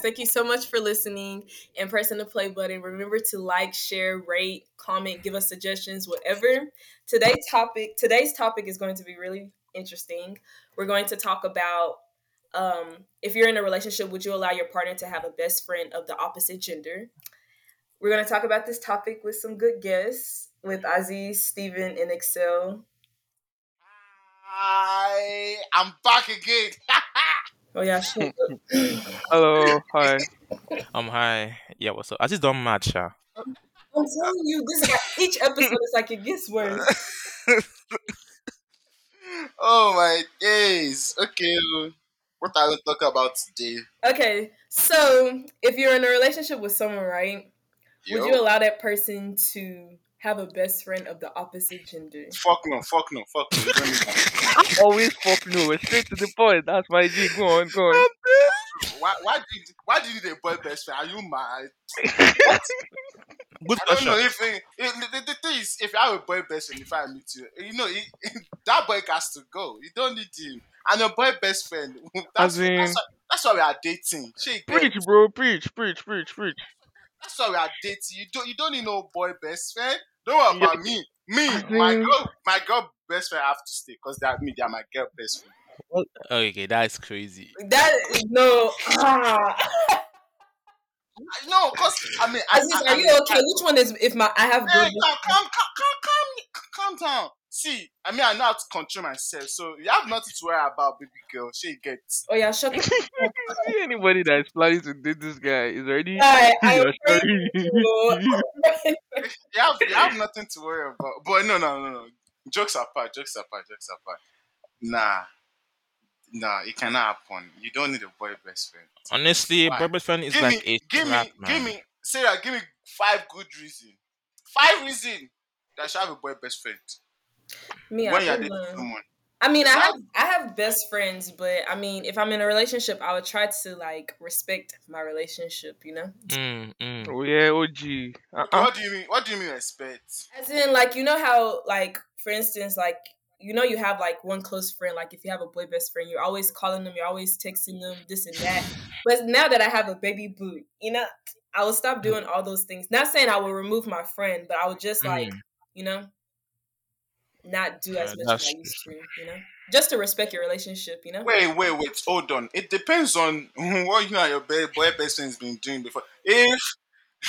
Thank you so much for listening and pressing the play button. Remember to like, share, rate, comment, give us suggestions, whatever. Today's topic today's topic is going to be really interesting. We're going to talk about um, if you're in a relationship, would you allow your partner to have a best friend of the opposite gender? We're going to talk about this topic with some good guests, with Azeez, Steven, and Excel. I am back again. Oh yeah, shit. Hello, hi. Um, hi. Yeah, what's up? I just don't match. Uh. I'm telling you, this guy, each episode is like it gets worse. oh my days. Okay, what are we talking about today? Okay, so if you're in a relationship with someone, right? Would you allow that person to have a best friend of the opposite gender? Fuck no, fuck no, fuck no. You don't need that. Always fuck no, we're straight to the point. That's my G. Go on, go on. why, why did you, why did you need a boy best friend? Are you mad? Good I don't know question. if it, it, the, the thing is, if I have a boy best friend, if I meet you, you know, it, that boy has to go. You don't need him. And a boy best friend, that's, As in- that's, why, that's why we are dating. Shake Preach, bro. Preach, preach, preach, preach. That's why we are dating. You don't you don't need no boy best friend. Don't worry about me. Me, I my girl, my girl best friend have to stay because they are me. They are my girl best friend. Okay, that's crazy. That no. Ah. No, because I mean, I, Azeez, I, are you mean, okay? Which one is if my I have Hey, good? calm, calm, calm, calm, calm, calm down. See, I mean, I know how to control myself, so you have nothing to worry about, baby girl. She gets. Oh yeah, shut the See anybody that is planning to date this guy is already. I, I You're am afraid sorry. to- You have, you have nothing to worry about. But no, no, no, no. Jokes apart, jokes apart, jokes apart. Nah, nah, it cannot happen. You don't need a boy best friend. Honestly, Why? boy best friend is give like me, a give trap, me, man. give me, Sarah, give me five good reasons. Five reasons that I should have a boy best friend Me, when I you're don't dating know. someone. I mean, I have I have best friends, but I mean, if I'm in a relationship, I would try to like respect my relationship. You know, Mm, mm. Oh yeah, OG. Uh-uh. what do you mean? What do you mean respect? as in like you know how like for instance like you know you have like one close friend like if you have a boy best friend you're always calling them you're always texting them this and that but now that i have a baby boo you know i will stop doing all those things not saying i will remove my friend but i would just like Mhm. you know not do as Yeah, much as that's i used to you know just to respect your relationship you know Wait, wait, wait. Hold on. It depends on what you and your boy best friend's been doing before. If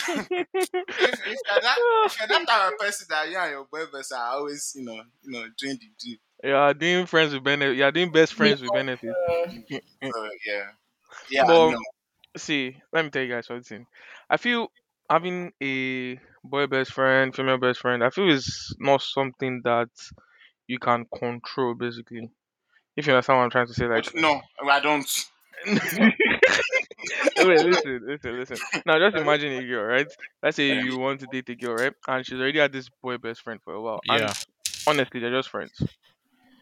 if, if you're not if you're not that person that you and your boy best are always you know you know doing the do. You are doing friends with benefit. You are doing best friends with benefit. Uh, Uh, yeah, yeah. But- no. See, let me tell you guys something. I feel having a boy best friend, female best friend, I feel it's not something that you can control basically. If you understand what I'm trying to say, like no, I don't. Wait, listen, listen, listen. Now just imagine a girl, right? Let's say Yeah. you want to date a girl, right? And she's already had this boy best friend for a while. Yeah. And honestly, they're just friends.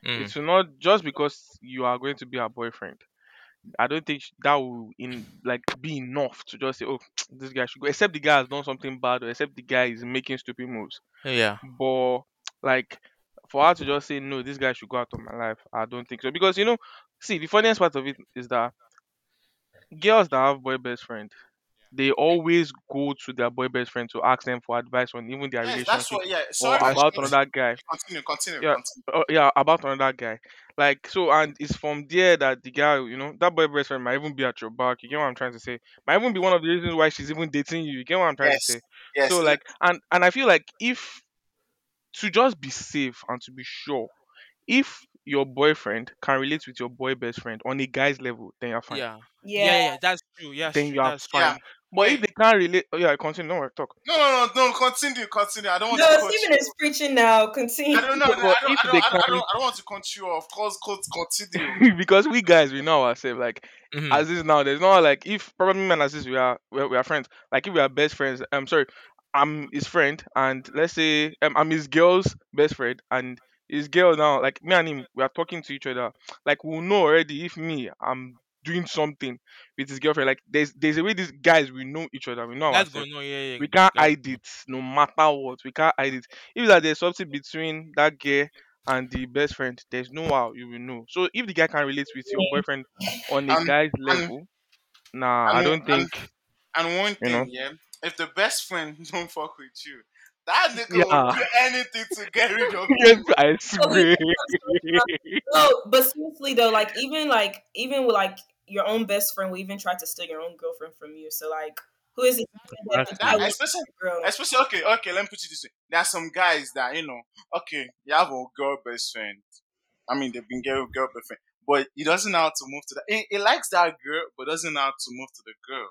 Mm. It's not just because you are going to be her boyfriend. I don't think sh- that will in like be enough to just say, oh, this guy should go. Except the guy has done something bad, or except the guy is making stupid moves. Yeah. But like for her to just say no, this guy should go out of my life, I don't think so. Because you know, see, the funniest part of it is that girls that have boy best friend, they always go to their boy best friend to ask them for advice on even their Yes, that's relationship what. Yeah. or Sorry. about continue, another guy. continue, continue, Yeah. continue. Oh, yeah, about another guy. Like so, and it's from there that the guy, you know, that boy best friend might even be at your back. You get what I'm trying to say? Might even be one of the reasons why she's even dating you. You get what I'm trying Yes. to say? Yes. So like, and and I feel like if to just be safe and to be sure, if your boyfriend can relate with your boy best friend on a guy's level, then you're fine. Yeah. yeah. Yeah. Yeah. That's true. Yeah. Then you are fine. Yeah. But if they can't relate, oh yeah, continue. Don't worry, talk. No, no, no, no. Continue, continue. I don't want no to coach Steven you. is preaching now continue I don't know. I don't, I don't, I don't, I don't, I don't, I don't want to cut you off. Cause, cause, continue. because we guys we know ourselves like Mhm. as is now there's not like if probably me and Azeez we are we are, we are friends like if we are best friends i'm sorry i'm his friend and let's say um, i'm his girl's best friend and his girl now like me and him we are talking to each other like we'll know already if me i'm doing something with his girlfriend like there's there's a way these guys we know each other we know That's ourselves going on. Yeah. Yeah. we can't yeah. hide it no matter what we can't hide it if that there's something between that girl and the best friend there's no how you will know so if the guy can relate with your boyfriend on a And- guy's level Nah, I And, don't and think and one you know. thing, yeah, if the best friend don't fuck with you, that nigga will Yeah. do anything to get rid of yes. I Totally. Oh, swear. No, but seriously though, like even like even with like your own best friend will even try to steal your own girlfriend from you. So like, who is it that the Exactly. guy That, especially, especially okay, okay. Let me put it this way: there are some guys that you know, okay, you have a girl best friend. I mean, they've been getting a girl best friend, but he doesn't know how to move to that. He, he likes that girl, but doesn't know how to move to the girl.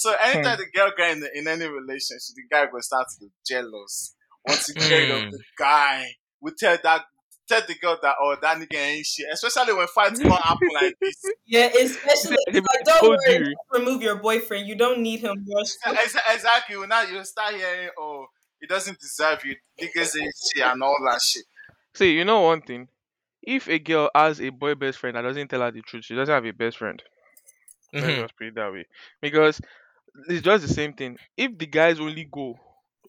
So anytime the girl get in, the, in any relationship, the guy will start to be jealous. Once he get rid of Hmm. the guy, we tell that tell the girl that oh that nigga ain't shit. Especially when fights gonna happen like this. Yeah, especially If like don't worry, you, remove your boyfriend. You don't need him. You're so- Exa- Exactly. Well, now you start hearing oh he doesn't deserve you. Niggas ain't shit and all that shit. see, you know one thing. If a girl has a boy best friend that doesn't tell her the truth, she doesn't have a best friend. Let's Mhm. put it that way. Because it's just the same thing. If the guy's only goal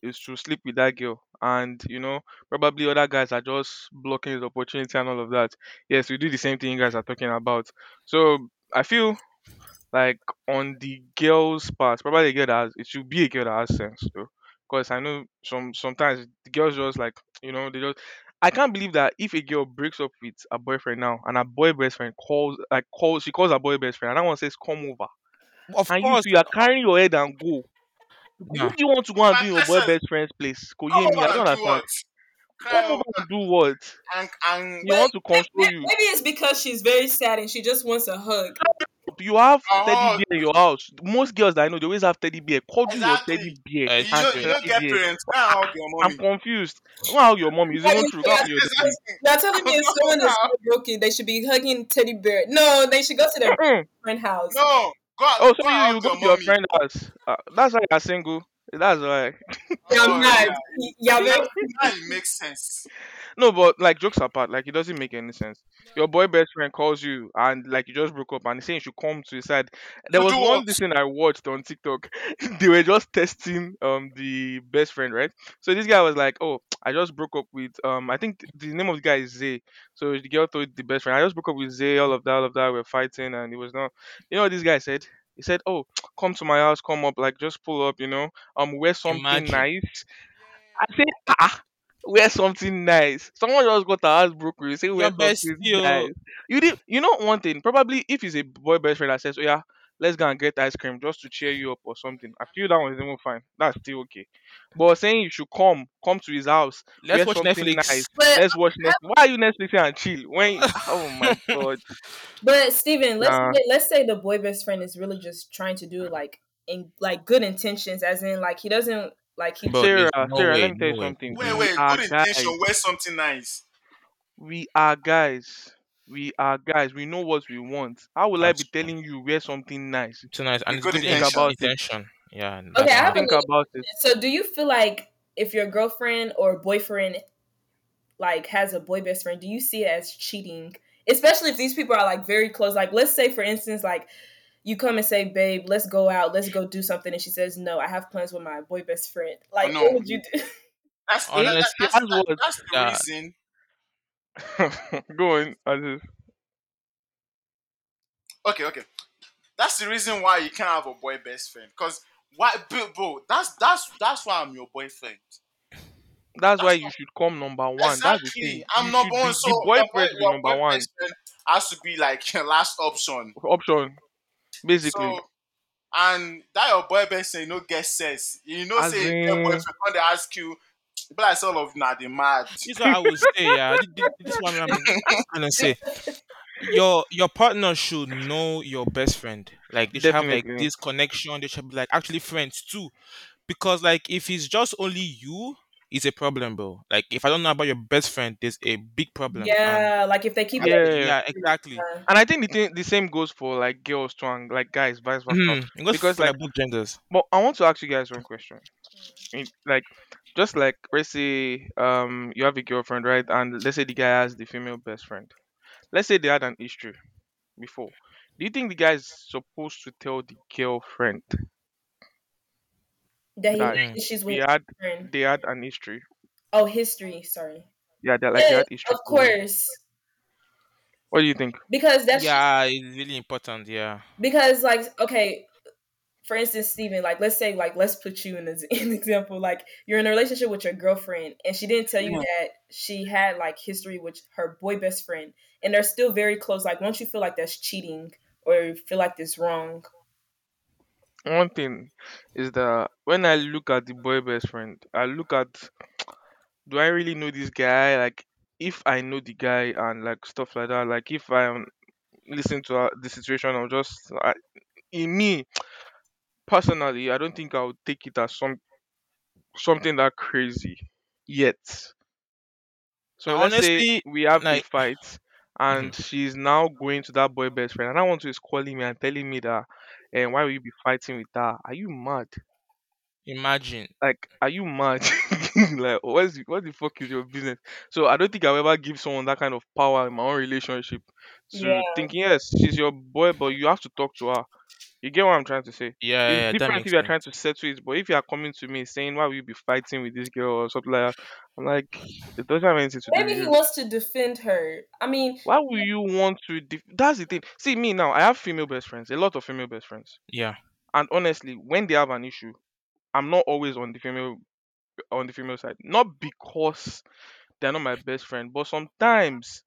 is to sleep with that girl, and you know, probably other guys are just blocking his opportunity and all of that. Yes, we do the same thing you guys are talking about. So I feel like on the girl's part, probably a girl that has, it should be a girl that has sense though. Because I know some sometimes the girls just like you know they just I can't believe that if a girl breaks up with a boyfriend now and her boy best friend calls like calls she calls her boy best friend and that one says come over Of and you course. two you are carrying your head and go. Who do you want to go and Man, do in your boy best friend's place? Go come hear me, I don't and do understand. what? Cry Come over over and do what? and and You want to May- console may- you. Maybe it's because she's very sad and she just wants a hug. You have a teddy bear in your house. Most girls that I know, they always have teddy bear. Call you your teddy bear Uh, You and know, true. you don't get there. parents. Go and hug your I'm confused. Go and hug your mom. It's That even means true. they Go and are- hug your daddy. Exactly. You're telling me if someone is broken, they should be hugging teddy bear. No, they should go to their friend house. No, go out, Oh, go so and you, hug you go your to your mommy. friend's house. Uh, that's why you're single. That's why. You're mad. yeah. You're Now, it makes sense. No, but like jokes apart, like it doesn't make any sense. Your boy best friend calls you and like you just broke up and he's saying you should come to his side. There was do one what? this thing I watched on TikTok. they were just testing um the best friend, right? So this guy was like, Oh, I just broke up with um I think th- the name of the guy is Zay. So the girl told the best friend, I just broke up with Zay, all of that, all of that, we're fighting and it was not you know what this guy said? He said, Oh, come to my house, come up, like just pull up, you know, um wear something Imagine. nice. I said, ah, wear something nice. Someone just got her ass broken. You say wear Your bestie. something oh. nice. You did. You know one thing. Probably if it's a boy best friend that says, "Oh yeah, let's go and get ice cream just to cheer you up or something," I feel that one is even fine. That's still okay. But saying you should come, come to his house, Let's wear watch something Netflix. nice. But Let's watch Netflix. Why are you Netflixing and chill? When oh my god, but Steven, let's Nah. say, let's say the boy best friend is really just trying to do like in like good intentions, as in like he doesn't like he But Sarah, no Sarah, way, let me tell you way. something. Wait, We wait, are good guys. intention. Wear something nice. We are guys. We are guys. We know what we want. How will I That's be telling you wear something nice? too nice. And With it's good good Think intention. about it. intention. Yeah. Okay, that's I have nice. a Think about it. So do you feel like if your girlfriend or boyfriend like has a boy best friend, do you see it as cheating? Especially if these people are like very close. Like let's say for instance, like you come and say, babe, let's go out, let's go do something, and she says, No, I have plans with my boy best friend. Like oh, no. what would you do? That's that, Honestly, that's, that's that, that's the Yeah. reason. Go on, Azeez. Okay, okay. That's the reason why you can't have a boy best friend. Cause why, bro? bro that's that's that's why I'm your boyfriend. That's why That's you should come number one. That's the Exactly. thing. I'm You number one. So the boyfriend boy, should be your number boy one has to be like your last option. option, basically. So and that your boy best friend, you know, get sense. You know, As say in- your boyfriend when they ask you, but like all of now they mad. This is what I would say. Yeah. This, this, this is what I'm gonna say. Your your partner should know your best friend. Like they should have like this connection. They should be like actually friends too. Because like if it's just only you, it's a problem, bro. Like if I don't know about your best friend, there's a big problem. And- yeah, like if they keep Yeah. it yeah, exactly. And I think the thing, the same goes for like girls too, and like guys, vice versa. Mhm. Because, for like like- both genders. But I want to ask you guys one question. Like, just like let's say um you have a girlfriend, right? And let's say the guy has the female best friend. Let's say they had an issue before. Do you think the guy is supposed to tell the girlfriend that he that had issues with he his had friend. they had an history? Oh, history, sorry. Yeah, they're like they Yeah, had history. of course. What do you think? Because that's yeah, it's really important. Yeah. because like okay for instance, Steven, like let's say, like let's put you in as an example. Like you're in a relationship with your girlfriend, and she didn't tell you Yeah. that she had like history with her boy best friend, and they're still very close. Like, won't you feel like that's cheating or feel like this wrong? One thing is that when I look at the boy best friend, I look at do I really know this guy? Like if I know the guy and like stuff like that, like if I'm listening to uh, the situation, I'll just I, in me personally, I don't think I would take it as some something that crazy yet. So Now, let's say honestly, we have a like, fight and she's now going to that boy best friend and that one too is calling me and telling me that and why will you be fighting with her? Are you mad? imagine. Like, are you mad? like, what's the, what the fuck is your business? So I don't think I'll ever give someone that kind of power in my own relationship Yeah, to think yes, she's your boy, but you have to talk to her. You get what I'm trying to say? Yeah, It's yeah, that different if makes you're sense. trying to settle it, but if you are coming to me saying why will you be fighting with this girl or something like that, I'm like, it doesn't have anything to do maybe with he you. wants to defend her. I mean, Why will you want to? Def- That's the thing. See me now. I have female best friends, a lot of female best friends, Yeah. and honestly, when they have an issue, I'm not always on the female on the female side. Not because they're not my best friend, but sometimes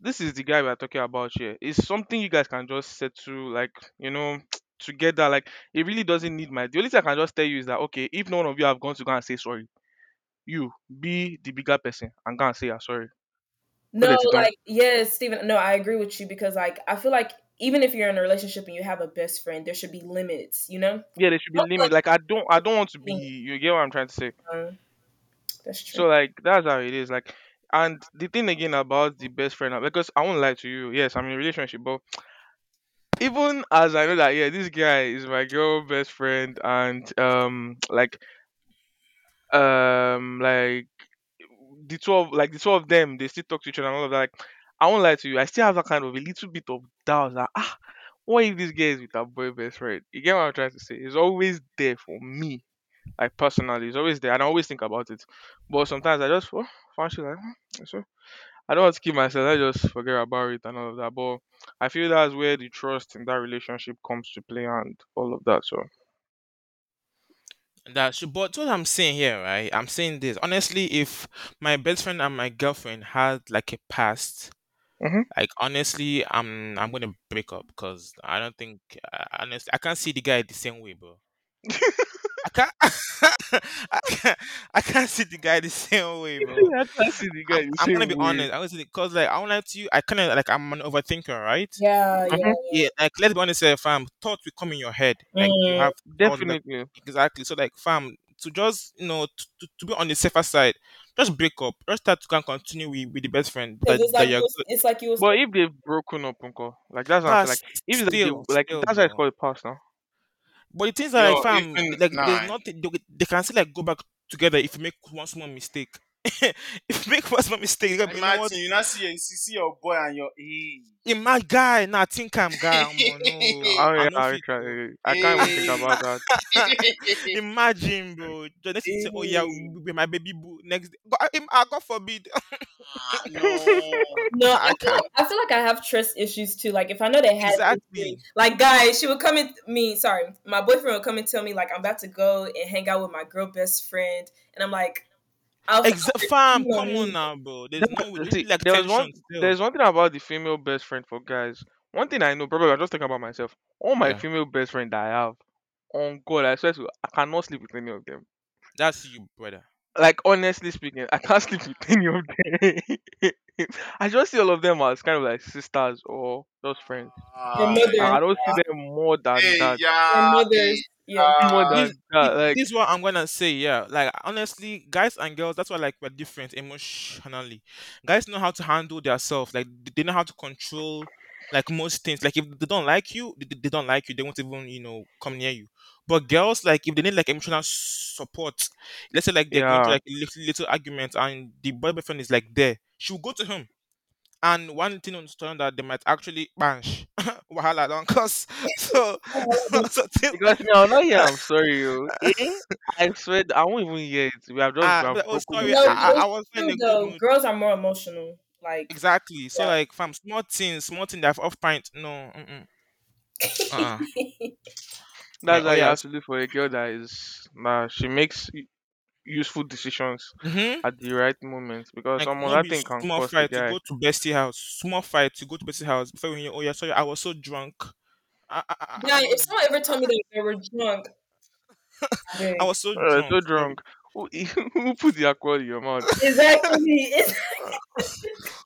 this is the guy we're talking about here. It's something you guys can just settle, like you know, together. Like it really doesn't need my. The only thing I can just tell you is that okay, if none of you have gone to go and say sorry, you be the bigger person and go and say you're sorry. No, like yes, Steven. No, I agree with you because like I feel like even if you're in a relationship and you have a best friend, there should be limits. You know, Yeah, there should be Not like limit. Like I don't, I don't want to be. You get what I'm trying to say. um, that's true. So like that's how it is. Like, and the thing again about the best friend, because I won't lie to you. Yes, I'm in a relationship, but even as I know that yeah, this guy is my girl best friend, and um, like um, like the two of like the two of them, they still talk to each other and all of that. Like, I won't lie to you. I still have that kind of a little bit of doubt that ah, what if this guy is with her boy best friend? You get what I'm trying to say? It's always there for me like personally, it's always there, and I always think about it. But sometimes I just oh, fancy like "Hmm, so I don't want to keep myself. I just forget about it and all of that. But I feel that's where the trust in that relationship comes to play and all of that. So That's true. But what I'm saying here, right? I'm saying this. Honestly, if my best friend and my girlfriend had like a past, hmm like honestly, I'm I'm gonna break up because I don't think uh, honestly I can't see the guy the same way, bro. I can't I can't I can't see the guy the same way, bro. I can't see the I'm, guy the I'm gonna be way. honest. I was because like I won't lie to you. I kind of like I'm an overthinker, right? yeah, yeah, hmm Yeah, like let's be honest, uh, fam. Thoughts will come in your head. Like you Mm, have thousands of Definitely. exactly. So like, fam, to just you know to, to, to be on the safer side, just break up. Just start to can continue with, with the best friend because that it's that like you're you was, it's like you was But if they've broken up, uncle, like that's what Like if it's like still, they like still, that's why it's called a pass now. But the things are like, Yo, fam, even like there's nothing they, they can still like go back together if you make one small mistake. if you make one small mistake, you gotta be, you know what? Imagine you not see, you see see your boy and your hey. In my guy, nah, think I'm guy. I'm no, Oh I yeah, know I, fit, I can't even think about that. Imagine, bro. The next thing say, oh yeah, we be my baby boo. Next, day, God, im- ah, God forbid. No. No, I I feel, can't. I feel like I have trust issues too. Like if I know they had history, Exactly. like guys, she would come in me. Sorry, my boyfriend would come and tell me like I'm about to go and hang out with my girl best friend, and I'm like, I'll Exa- fam, come on now, bro. There's no way. There's see, like there was one. still. There's one thing about the female best friend for guys. One thing I know, probably I'm just thinking about myself. All my Yeah, female best friend that I have, on God, I swear to you, I cannot sleep with any of them. that's you, brother. Like honestly speaking, I can't sleep with any of them. I just see all of them as kind of like sisters or just friends. Your Ah, mother, I, I don't see them more than hey, that. yeah, mothers, yeah. More ah, this, than that. this, Like this is what I'm gonna say. Yeah, like honestly, guys and girls, that's why like we're different emotionally. Guys know how to handle themselves. Like they know how to control like most things. Like if they don't like you, they, they don't like you. They won't even you know come near you. But girls, like if they need like emotional support, let's say like they're going through yeah, like a little, little argument and the boyfriend is like there, she'll go to him. And one thing on story that they might actually bash wahala don't cause so so, so things because me, I'll not hear. I'm sorry, you. Eh? I swear, I won't even hear it. We have just we Ah, have oh, broken sorry. up I, No, already. I, but I was in still a good though, mood. girls are more emotional. Like Exactly. So, yeah. like, fam, small things, small thing that have off pint. No. Mm-mm. Uh-uh. That's Like, oh why you yeah, have to look for a girl that is nah, she makes u- useful decisions mm-hmm. at the right moment because Like some of not that be thing can small cost a fight to guy. go to bestie house, small fight to go to bestie house before you know, oh yeah, sorry, I was so drunk. I, I, I, I Yeah, if was someone ever told me that they were drunk, I big. was so Uh, drunk. so Sorry. drunk. Who, who put the alcohol in your mouth? Exactly.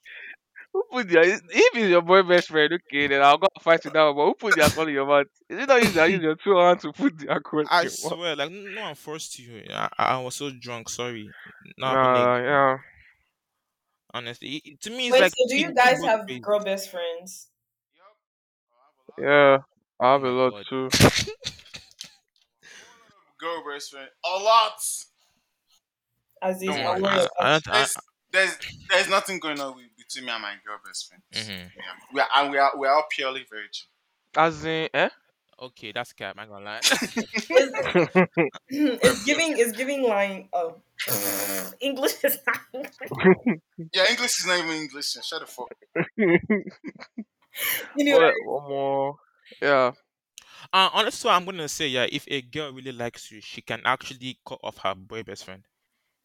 It's, Who put the if it's your boy best friend, okay, then I'll go and fight it down. But who put the alcohol in your mouth? Is it not you that use your two hands to put the alcohol in I your mouth? swear, like no one forced you. I, I I was so drunk. Sorry, not happening Nah, again. yeah, Honestly, It- it- to me, it's wait, like so do you go guys have ways. girl best friends? yeah. I have a my lot god. too. Girl best friend. A lot. Azeez, Don't I'll worry. worry I, I don't. I, There's there's there's nothing going on with, between me and my girl best friend. mhm. Yeah. We are and we are we are all purely virgin. As in, eh? Okay, that's cap. I'm gonna lie. It's, it's giving. It's giving line. Oh, English is not. Yeah, English is not even English. Shut the fuck. anyway, what? One more. Yeah. uh, honestly, I'm gonna say yeah. If a girl really likes you, she can actually cut off her boy best friend.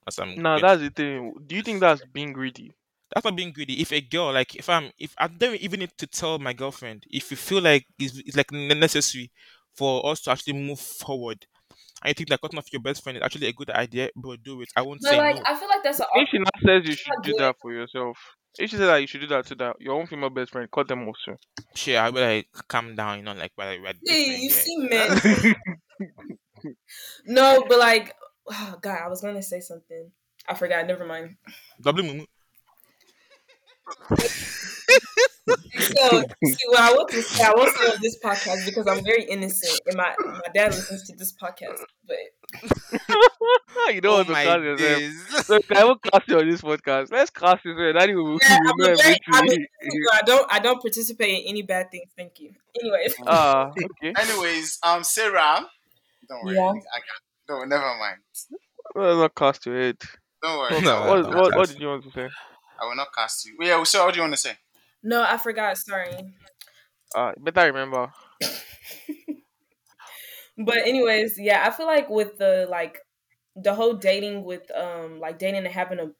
That's I'm Nah, get. that's the thing. Do you think that's being greedy? That's not being greedy. If a girl like if I'm if I don't even need to tell my girlfriend if you feel like it's, it's like necessary for us to actually move forward. and you think that cutting off your best friend is actually a good idea, bro, do it. I won't but say like no. I feel like that's an If she now says you should do that for yourself, if she said that you should do that to that your own female best friend, cut them off soon. Shit, I'll be like, calm down, you know, like, we're, we're See, different. you Yeah. see, men. no, but like, oh God, I was gonna say something. I forgot. Never mind. Double mumu. So, see, what I want to say, I won't say on this podcast because I'm very innocent, and my my dad listens to this podcast. But you don't Oh want to my cast yourself. Look, I won't cast you on this podcast. Let's cast you so Daddy will, yeah, I'm very, I'm a everything. innocent girl. I don't I don't participate in any bad things. Thank you. Anyways, Ah, okay. Anyways, um, Sarah, don't worry. Yeah. I got no. Never mind. Well, not cast your head. Don't worry. No, What, what, what did you want to say? I will not cast you. Yeah. So, what do you want to say? no, I forgot. Sorry. Ah, better remember. But anyways, yeah, I feel like with the like the whole dating with um like dating and having a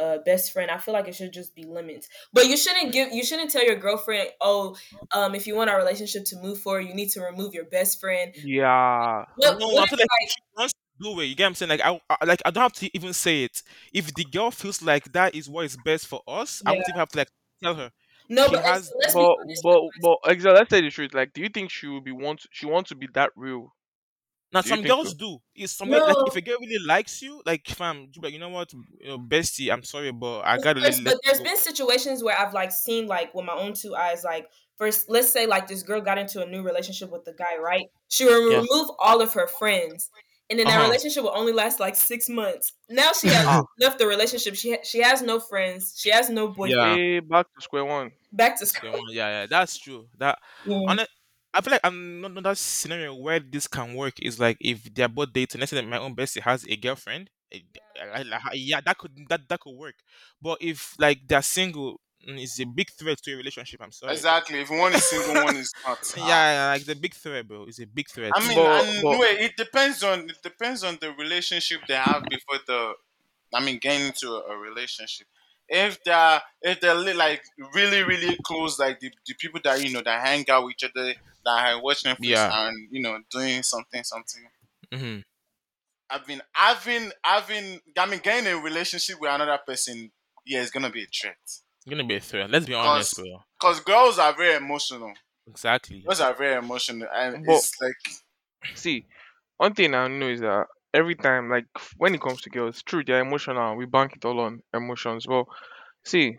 a best friend, I feel like it should just be limits. But you shouldn't give you shouldn't tell your girlfriend, oh, um, if you want our relationship to move forward, you need to remove your best friend. Yeah. What, No, what I feel like like she wants to do it. You get what I'm saying? Like I, I like I don't have to even say it. If the girl feels like that is what is best for us, I yeah. won't even have to like tell her. No, She but let's, has let's be But honest. but but exactly. Let's say the truth. Like, do you think she will be want she want to be that real? now Do you some think girls so? do. It's some girl- like if No, a girl really likes you, like fam, you be like you know what, you know, bestie, I'm sorry, but I of gotta course, let, but let there's go. been situations where I've like seen like with my own two eyes, like first, let's say like this girl got into a new relationship with the guy, right? She will Yeah. remove all of her friends, and then that huh. relationship will only last like six months. Now she has Ah, left the relationship. She ha- she has no friends. She has no boyfriend. Yeah. back to square one. Back to Square one. Yeah, yeah, that's true. That Mm. on it, I feel like I'm not another scenario where this can work is like if they're both dating. Let's say that my own bestie has a girlfriend. eh, I- I- I- yeah, that could that that could work. But if like they're single, mm, it's a big threat to a relationship. I'm sorry. Exactly. If one is single, one is not. Yeah, Ah. yeah, like the big threat, bro. It's a big threat. I mean, But and but no, it depends on it depends on the relationship they have before the. I mean, getting into a, a relationship. If they're if they're like really really close, like the, the people that you know that hang out with each other, that watch Netflix Yeah. and you know doing something something. hmm I mean, having having I mean, getting a relationship with another person, yeah, it's gonna be a threat. It's gonna be a threat. Let's be honest, Cause, bro. cause girls are very emotional. Exactly. Girls are very emotional, and but it's like see, one thing I know is that every time, like f- when it comes to girls, true, they're emotional. We bank it all on emotions. Well, see,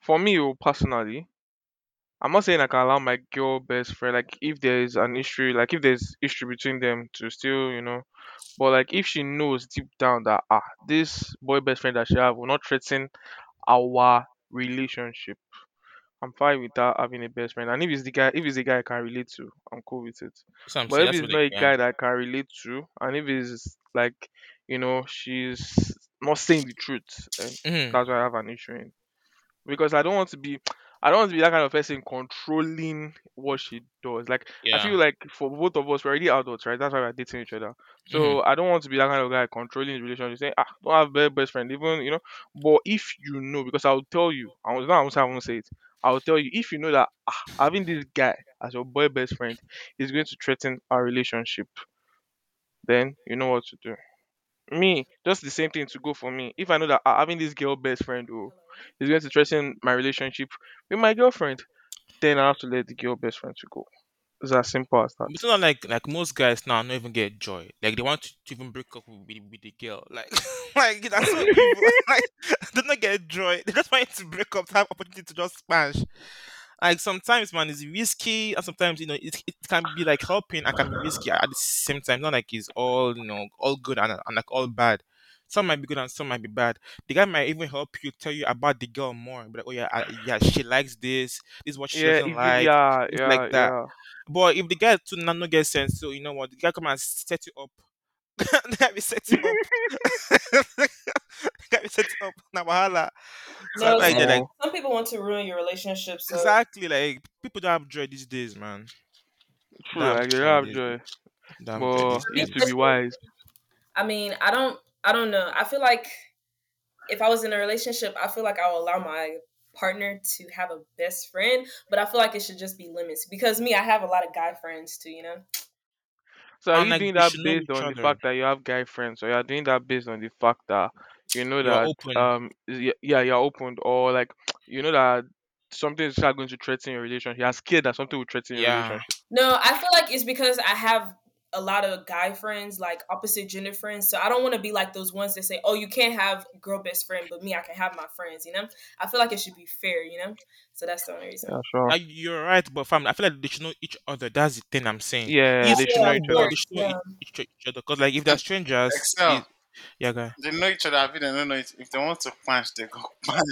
for me, oh, personally, I'm not saying I can allow my girl best friend, like if there is an issue, like if there's issue between them, to still, you know, but like if she knows deep down that ah, this boy best friend that she have will not threaten our relationship. I'm fine with that having a best friend. And if it's the guy, if it's a guy I can relate to, I'm cool with it. I'm But saying. if That's it's what not a yeah. guy that I can relate to, and if it's like, you know, she's not saying the truth, then hmm that's why I have an issue in. Because I don't want to be, I don't want to be that kind of person controlling what she does. Like I Yeah. feel like for both of us, we're already adults, right? That's why we're dating each other. hmm So I don't want to be that kind of guy controlling the relationship, saying, ah, don't have best best friend, even you know. But if you know, because I'll tell you, I was not I won't say I won't say it. I'll tell you if you know that ah, having this guy as your boy best friend is going to threaten our relationship, then you know what to do. Me, just the same thing to go for me. If I know that ah, having this girl best friend oh, is going to threaten my relationship with my girlfriend, then I have to let the girl best friend to go. It's as simple as that. It's not like like most guys now don't even get joy. Like they want to, to even break up with, with, the girl. Like like that's what people like they don't get joy. They just want to break up to have opportunity to just smash. Like sometimes man it's risky and sometimes you know it, it can be like helping and can be risky at the same time. Not like it's all you know all good and, and like all bad. Some might be good and some might be bad. The guy might even help you tell you about the girl more. Be like, oh yeah, I, yeah, she likes this. This is what she Yeah, doesn't if, if like. yeah, It's yeah, like that. yeah. But if the guy too not no get sense, so you know what, the guy come and set you up. the guy be set you up. the guy be set you up. Now wahala. So I No, might some, like some people want to ruin your relationship. So exactly like people don't have joy these days, man. Don't true, have like they joy don't have joy. days. Don't have joy But you need to be wise. I mean, I don't, I don't know. I feel like if I was in a relationship, I feel like I would allow my partner to have a best friend, but I feel like it should just be limits because me, I have a lot of guy friends too. You know? So are And you like doing that based each on the fact that you have guy friends, or you are doing that based on the fact that you know You're that open. um yeah you're opened, or like you know that something is not going to threaten your relationship. You're scared that something will threaten your Yeah. relationship. No, I feel like it's because I have a lot of guy friends, like opposite gender friends. So I don't want to be like those ones that say, "Oh, you can't have girl best friend, but me, I can have my friends." You know? I feel like it should be fair. You know? So that's the only reason. Yeah, sure. You're right, but family, I feel like they should know each other. That's the thing I'm saying. Yeah, If they should know each other. they should know Yeah. each, each each other, because like if they're strangers, Excel. it, yeah, guy. They know each other. I feel they don't know it. If they want to punch, they go punch.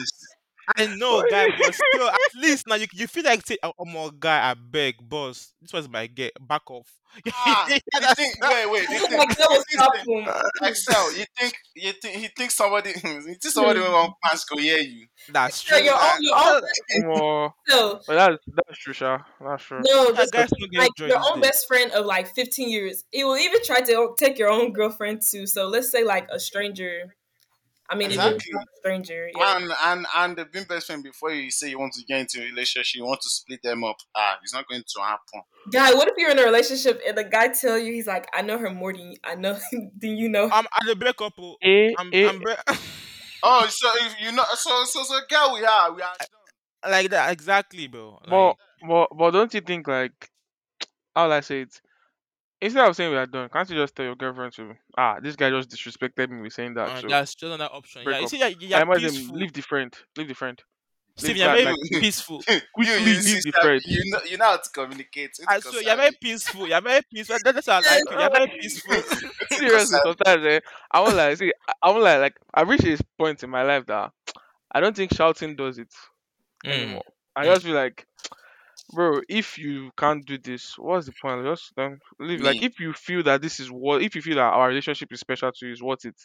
I know, guy, but still, at least now you, you feel like say, oh, my guy, I beg, boss, this was my get back off. Ah, yeah, you that's think? Wait, wait. I You think? like that You was think? helpful. Excel. You think? You think? He thinks somebody. You think somebody will want punch go hear you? that's Yeah, true. your own, That, your own. More, So but that's that's true, Sha. That's true. no, yeah, this guys don't get like joy your these own days. best friend of like 15 years. He will even try to take your own girlfriend too. So let's say like a stranger. I mean, even if Exactly. it's a stranger. Yeah. And and and they've best friend before you say you want to get into a relationship, you want to split them up. Ah, it's not going to happen. Guy, what if you're in a relationship and the guy tell you he's like, I know her more than you, I know than you know. I'm at the breakup. oh, Eh, I'm, eh, I'm bre- Oh, so if you know, so so so girl, we are we are like that exactly, bro. but but but don't you think like how will I say it? Instead of saying we are done, can't you just tell your girlfriend to ah this guy just disrespected me with saying that uh, so that's just another option. break Yeah, you up. see, yeah, you're I might them peaceful. leave the friend, leave the friend, Steve, leave you're like very like You, peaceful. you, quickly you leave the sister, friend. you know you know how to communicate. It's I because swear, you're very peaceful. You're very peaceful. That- That's what I like you. You're very peaceful. Seriously, sometimes eh, I won't like see I I won't like like I've reached this point in my life that I don't think shouting does it Mm, anymore. I mm. just feel like bro, if you can't do this, what's the point? Just then leave. Like me. if you feel that this is what, if you feel that our relationship is special to you, is worth it,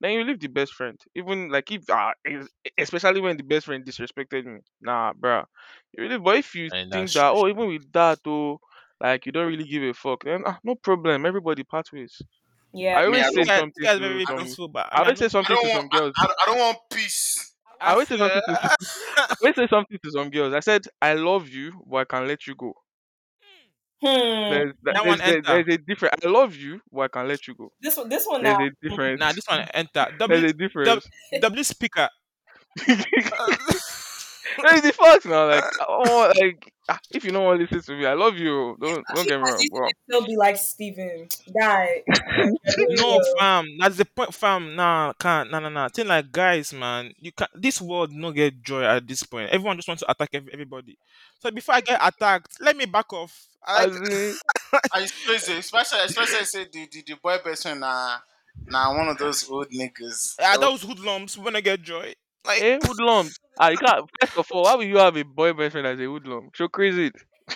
then you leave the best friend. Even like if, uh, es- especially when the best friend disrespected me, nah, bruh. You really, but if you And think that's that, oh, even with that, oh, like you don't really give a fuck, then ah, no problem. Everybody part ways. Yeah. I always say this don't. guy, this something guy's to very I don't. some. peaceful, but I I mean, I always say know. I something don't to want. some girls. I, don't- I don't want peace. I always say something to. I always say something to some girls. I said, I love you, but I can let you go. Hmm. There's that- one there's enter. there's a difference. I love you, but I can let you go. This one, this one There's now. a difference. Nah, this one enter. There's W, a w, difference. w speaker. no, the facts now. Like, oh, like ah, if you don't want to listen to me, I love you. Don't don't get me wrong. Bro. Still be like Steven. Guy. no, fam. That's the point, fam. Nah, can't. Nah, nah, nah. Thing like guys, man. You can not This world no get joy at this point. Everyone just wants to attack ev- everybody. So before I get attacked, let me back off. I As like. in, I crazy, especially especially say the, the, the boy best friend nah nah one of those old niggas. Ah, So, those hoodlums when I get joy. Like, eh, hoodlum. Ah, you can't. First of all, why will you have a boy best friend as a hoodlum? So crazy.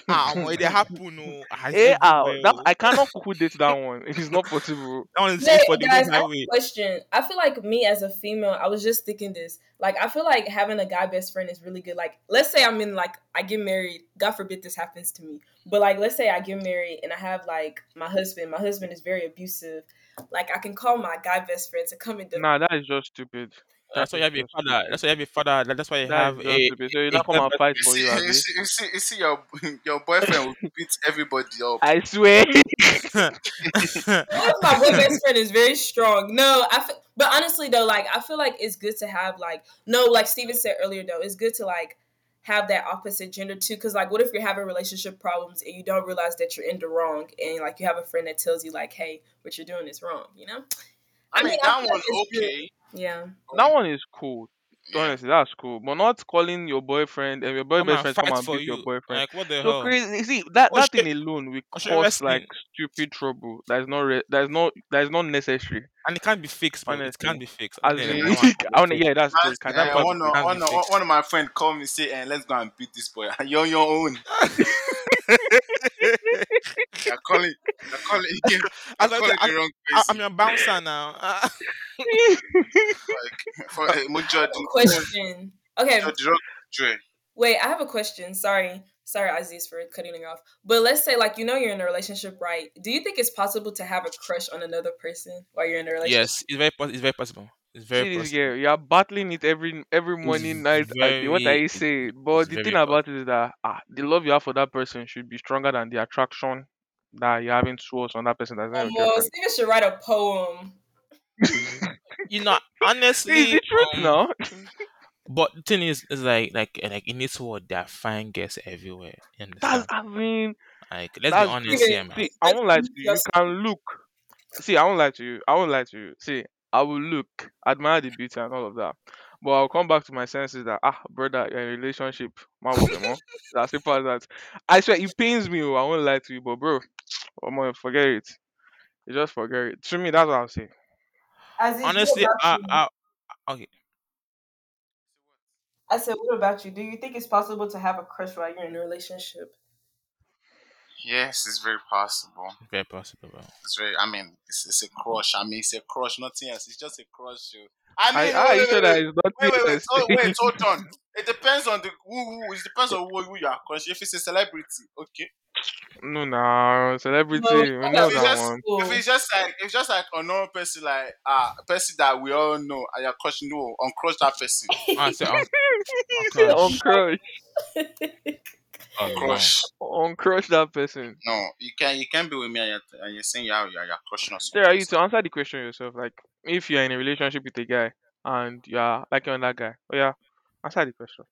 Ah, omo, it dey happen. No, it's Eh, ah, that. I cannot co-date that one. It is not possible. That one is Wait, for the guys, whole I have a question. I feel like me as a female, I was just thinking this. Like, I feel like having a guy best friend is really good. Like, let's say I'm in like I get married. God forbid this happens to me. But like, let's say I get married and I have like my husband. My husband is very abusive. Like, I can call my guy best friend to come and defend. Nah, that is just stupid. That's why you have a father. That's why you have a father. that- That's why you That have is a. stupid. So you a not come and girl fight You for see, you, you Abi? see, you see, you see your your boyfriend will beat everybody up. I swear. What if my boy best friend is very strong? No, I. But honestly though, like I feel like it's good to have like no, like Steven said earlier though, it's good to like have that opposite gender too. Because like, what if you're having relationship problems and you don't realize that you're in the wrong, and like you have a friend that tells you like, hey, what you're doing is wrong. You know? I mean, I that feel one like it's good. okay. Yeah. that one is cool. Yeah. Honestly, that's cool. But not calling your boyfriend and your boy Come best and friend come fight and for beat your you. boyfriend. Like what the So hell? crazy. See that Oh, that shit. thing alone will Oh, shit, cause like stupid trouble. That is not re- that is not that is not necessary. And it can't be fixed, bro. It Honestly, can't be fixed. as Yeah, in, that one I wanna, can't be yeah, that's true. Last, Can That that part part one, of, can't one, of, fixed. one of my friend called me say, eh, "Let's go and beat this boy. You're on your own. You're calling. You're calling. You're I was calling like, I, the wrong I, I'm person. your bouncer now. Like for uh, Mujo, the Question. Okay. Mujo, the wrong Dre. Wait, I have a question. Sorry. Sorry, Azeez, for cutting it off. But let's say, like, you know, you're in a relationship, right? Do you think it's possible to have a crush on another person while you're in a relationship? yes, it's very pos- it's very possible. It's very See this possible. girl, you are battling it every every morning, night, and day. What very- are you it's- But the very thing about it is that ah, the love you have for that person should be stronger than the attraction that you're having towards on that person that's not Um, your well, girlfriend. Steven should write a poem. You know, See, honestly, it's the truth um, now. But the thing is, is like like like in this world, there are fine girls everywhere. You That's understand? I mean, Like let's that's be honest true. here, man. see, I won't lie to you. You just- can look. See, I won't lie to you. I won't lie to you. See, I will look, admire the beauty and all of that. But I'll come back to my senses that ah, brother, you're in a relationship. Man, with them, oh. That's simple as that. I swear, it pains me. oh, I won't lie to you, but bro, I'm gonna forget it. You just forget it. To me, that's what I'll say. Azeez, what Honestly, about I, you? I okay. I said, what about you? Do you think it's possible to have a crush while you're in a relationship? Yes, it's very possible. Very possible, bro. It's very. I mean, it's, it's a crush. I mean, it's a crush. Nothing else. It's just a crush. yo. I I, mean, I wait, you wait, said wait, that it's wait, nothing wait, wait. Oh, wait, hold on. It depends on the who. who it depends on who, who you are crushing. If it's a celebrity, okay. no, no, celebrity. No, we that's know If it's that just one. If it's just like if it's just like a normal person, like uh, a person that we all know, and you're crushing, no, uncrush that person. I say, oh, On crush. Oh, crush, oh. Crush. on crush that person. No, you can't. you can't be with me and you're, and you're saying you're, you're, you're crushing on Sarah, you to answer the question yourself, like if you're in a relationship with a guy and you're liking on that guy, oh yeah, answer the question.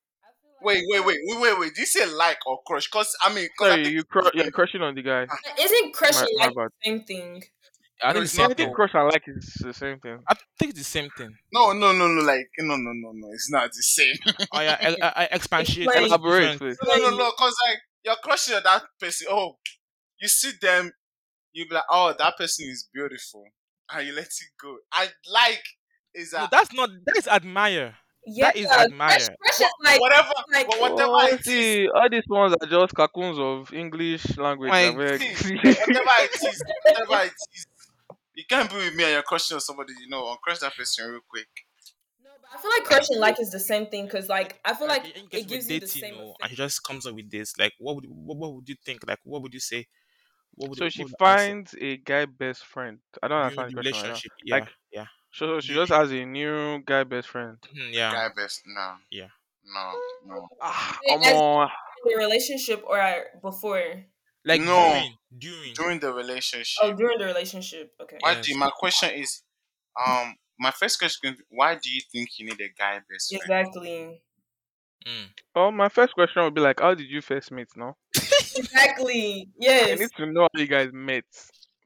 Wait, wait, wait, wait, wait, wait. Did you say like or crush? Cause I mean, cause I Sorry, think you cru- you're crushing on the guy. Isn't crushing My, my like bad. the same thing? I think it's the not same I think crush and like is the same thing. I think it's the same thing. no, no, no, no. Like no, no, no, no. It's not the same. Oh yeah, I, I, I expatiate. Explain. it's Elaborate, different. please. no, no, no. Cause like you're crushing that person. Oh, you see them, you be like, oh, that person is beautiful, and you let it go. I like is No, that that's not. That is admire. Yeah, That is crush, admire. crush is like whatever, like- but whatever Oh, it is, all these ones are just cartoons of English language. Like, abeg. whatever it is, whatever it is. You can't be with me and you're crushing on somebody, you know, and crush that person real quick. No, but I feel like crushing like is the same thing because like I feel like you it gives with you the same. you know, and he just comes up with this. Like, what would what, what would you think? Like, what would you say? What would so what she would the answer finds a guy best friend. I don't during understand the the question right now. relationship? Yeah, Like- yeah, So she just has a new guy best friend. Mhm, yeah. Guy best, no. Yeah. No, no. Ah, Wait, come on. in the relationship or before? Like No. during, during. During the relationship. Oh, during the relationship. Okay. Why Yes. do you, my question is, um, my first question: Why do you think you need a guy best friend? Exactly. Mm. Well, my first question would be like, how did you first meet? No, Exactly. I Yes. need to know how you guys met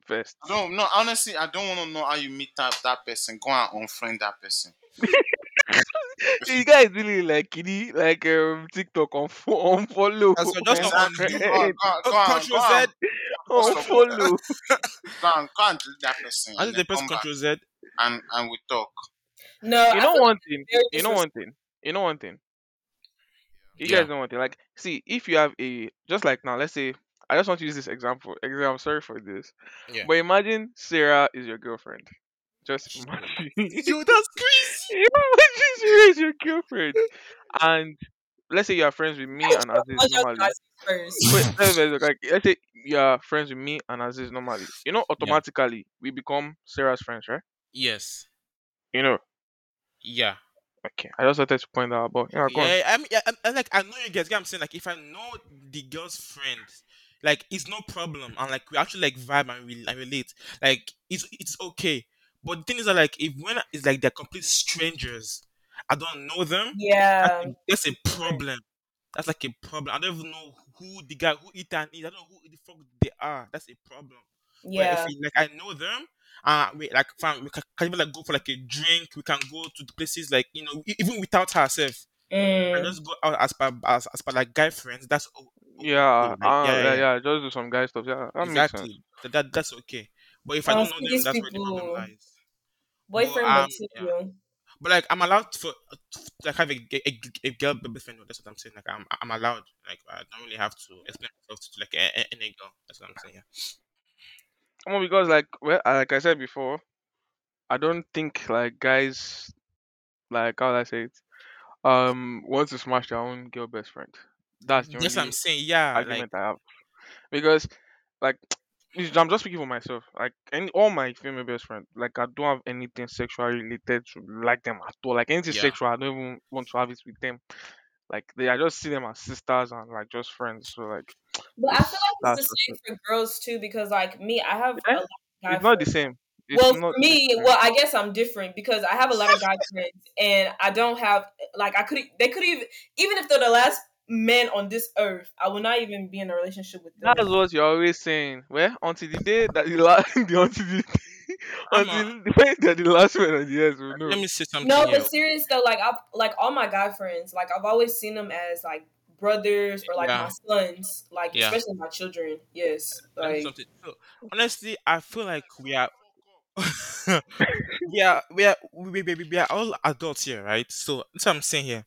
first. No, no. Honestly, I don't want to know how you meet that, that person. Go out and unfriend that person. you guys really like kitty, like um TikTok on fo- on follow, That's what- just on on Exactly. do- Go on, go on, Oh, go on, Control go on, Z. on Stop. follow. go on, go and delete that person, I and think then the press come back control Z. and and we talk. No. You I know feel one thing. very You know one thing. You know one thing. You Yeah. guys know one thing. Like, see, if you have a just like now, let's say I just want to use this example. Example. I'm sorry for this, Yeah. but imagine Sarah is your girlfriend. Just imagine. Yo, that's crazy. Is your girlfriend, and let's say you are friends with me and Azeez normally. Wait, let's, like, let's say you are friends with me and Azeez normally. You know, automatically we become Sarah's friends, right? Yes. You know. Yeah. Okay, I just wanted to point that out. But yeah, go. Yeah, I mean, yeah, I, I, like I know you guys. Get I'm saying, like, if I know the girl's friend, like, it's no problem, and like we actually like vibe and, re- and relate. Like, it's it's okay. But the thing is that like if when it's like they're complete strangers, I don't know them. Yeah. That's a problem. That's like a problem. I don't even know who the guy who Ethan is. I don't know who the fuck they are. That's a problem. Yeah. if it- like I know them, uh, we like fam, we can, can even like go for like a drink. We can go to the places like you know even without herself. And Mm. just go out as per as, as per like guy friends. That's o- o- Yeah, okay, like, uh, yeah, yeah, yeah, yeah, Just do some guy stuff. Yeah, that makes sense. exactly. That, that that's okay. But if I Uh, don't know them, these that's where the problem people- lies. Boyfriend um, material. But like I'm allowed for to, like have a girl best friend. That's what I'm saying. Like I'm I'm allowed. Like I don't really have to explain myself to like a, a, any girl. That's what I'm saying. Yeah. Well, because like well, uh, like I said before, I don't think like guys like how I say it um want to smash their own girl best friend. That's the That's what I'm only saying. Yeah. Like argument I have. Because like this- I'm just speaking for myself. Like any all my female best friends, like I don't have anything sexually related to like them at all. Like anything Yeah. sexual, I don't even want to have it with them. Like they, I just see them as sisters and like just friends. So like But I feel like that's it's the just same for girls too, because like me, I have Yeah, a eh? lot of guy it's not the friends. same. It's well, not for me, the same. well, I guess I'm different because I have a lot of guy friends, and I don't have like I could they could even even if they're the last men on this earth, I will not even be in a relationship with them. That's what you're always saying. Well, until the day that the last, the, until the, I'm until the day that the last one on the earth will know. let me say something. No, here. but serious though, like I've like all my guy friends, like I've always seen them as like brothers or like Yeah. my sons, like Yeah. especially my children. Yes, like something. So, honestly, I feel like we are, we are, we are, we, we, we, we are all adults here, right? So that's what I'm saying here.